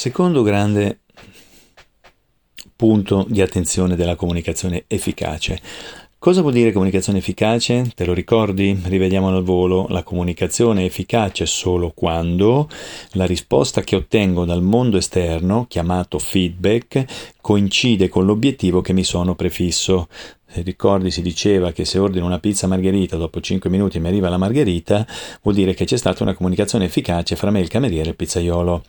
Secondo grande punto di attenzione della comunicazione efficace. Cosa vuol dire comunicazione efficace? Te lo ricordi? Rivediamolo al volo. La comunicazione è efficace solo quando la risposta che ottengo dal mondo esterno, chiamato feedback, coincide con l'obiettivo che mi sono prefisso. Se ricordi si diceva che se ordino una pizza margherita dopo 5 minuti mi arriva la margherita, vuol dire che c'è stata una comunicazione efficace fra me, il cameriere e il pizzaiolo.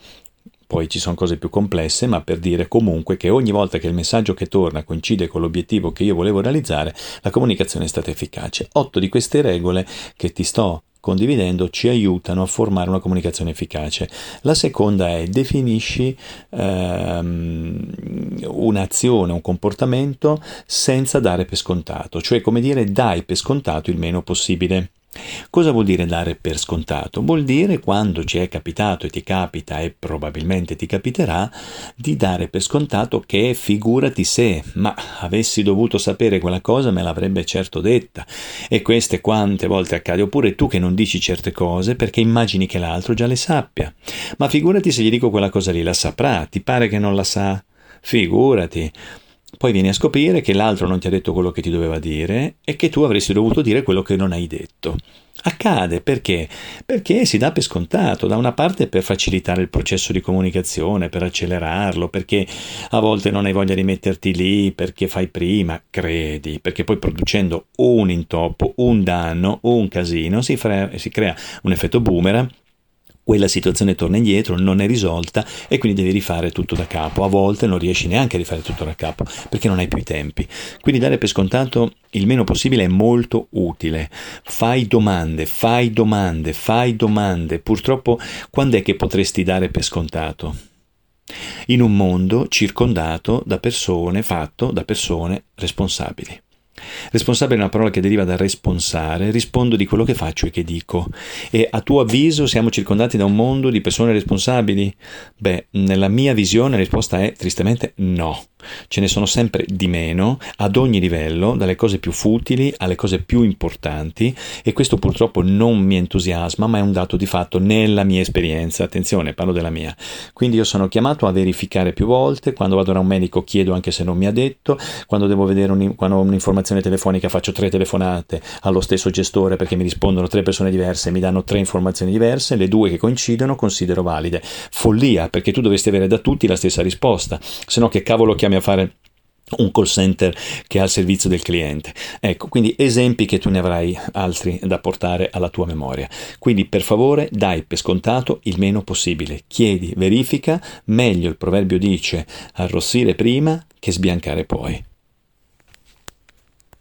Poi ci sono cose più complesse, ma per dire comunque che ogni volta che il messaggio che torna coincide con l'obiettivo che io volevo realizzare, la comunicazione è stata efficace. Otto di queste regole che ti sto condividendo ci aiutano a formare una comunicazione efficace. La seconda è definisci ehm, un'azione, un comportamento senza dare per scontato, cioè come dire dai per scontato il meno possibile. Cosa vuol dire dare per scontato? Vuol dire quando ci è capitato e ti capita e probabilmente ti capiterà di dare per scontato che figurati se, ma avessi dovuto sapere quella cosa me l'avrebbe certo detta. E queste quante volte accade, oppure tu che non dici certe cose perché immagini che l'altro già le sappia. Ma figurati se gli dico quella cosa lì, la saprà, ti pare che non la sa? Figurati. Poi vieni a scoprire che l'altro non ti ha detto quello che ti doveva dire e che tu avresti dovuto dire quello che non hai detto. Accade perché? Perché si dà per scontato, da una parte per facilitare il processo di comunicazione, per accelerarlo, perché a volte non hai voglia di metterti lì, perché fai prima, credi, perché poi producendo un intoppo, un danno, un casino, si, fra- si crea un effetto boomerang quella situazione torna indietro, non è risolta e quindi devi rifare tutto da capo. A volte non riesci neanche a rifare tutto da capo perché non hai più i tempi. Quindi dare per scontato il meno possibile è molto utile. Fai domande, fai domande, fai domande. Purtroppo quando è che potresti dare per scontato? In un mondo circondato da persone, fatto da persone responsabili. Responsabile è una parola che deriva da responsare, rispondo di quello che faccio e che dico. E a tuo avviso siamo circondati da un mondo di persone responsabili? Beh, nella mia visione la risposta è tristemente no ce ne sono sempre di meno ad ogni livello, dalle cose più futili alle cose più importanti e questo purtroppo non mi entusiasma, ma è un dato di fatto nella mia esperienza. Attenzione, parlo della mia. Quindi io sono chiamato a verificare più volte, quando vado da un medico chiedo anche se non mi ha detto, quando devo vedere un, quando ho un'informazione telefonica faccio tre telefonate allo stesso gestore perché mi rispondono tre persone diverse e mi danno tre informazioni diverse, le due che coincidono considero valide. Follia, perché tu dovresti avere da tutti la stessa risposta, se no che cavolo chiami a fare un call center che è al servizio del cliente. Ecco, quindi esempi che tu ne avrai altri da portare alla tua memoria. Quindi per favore dai per scontato il meno possibile. Chiedi, verifica, meglio il proverbio dice arrossire prima che sbiancare poi.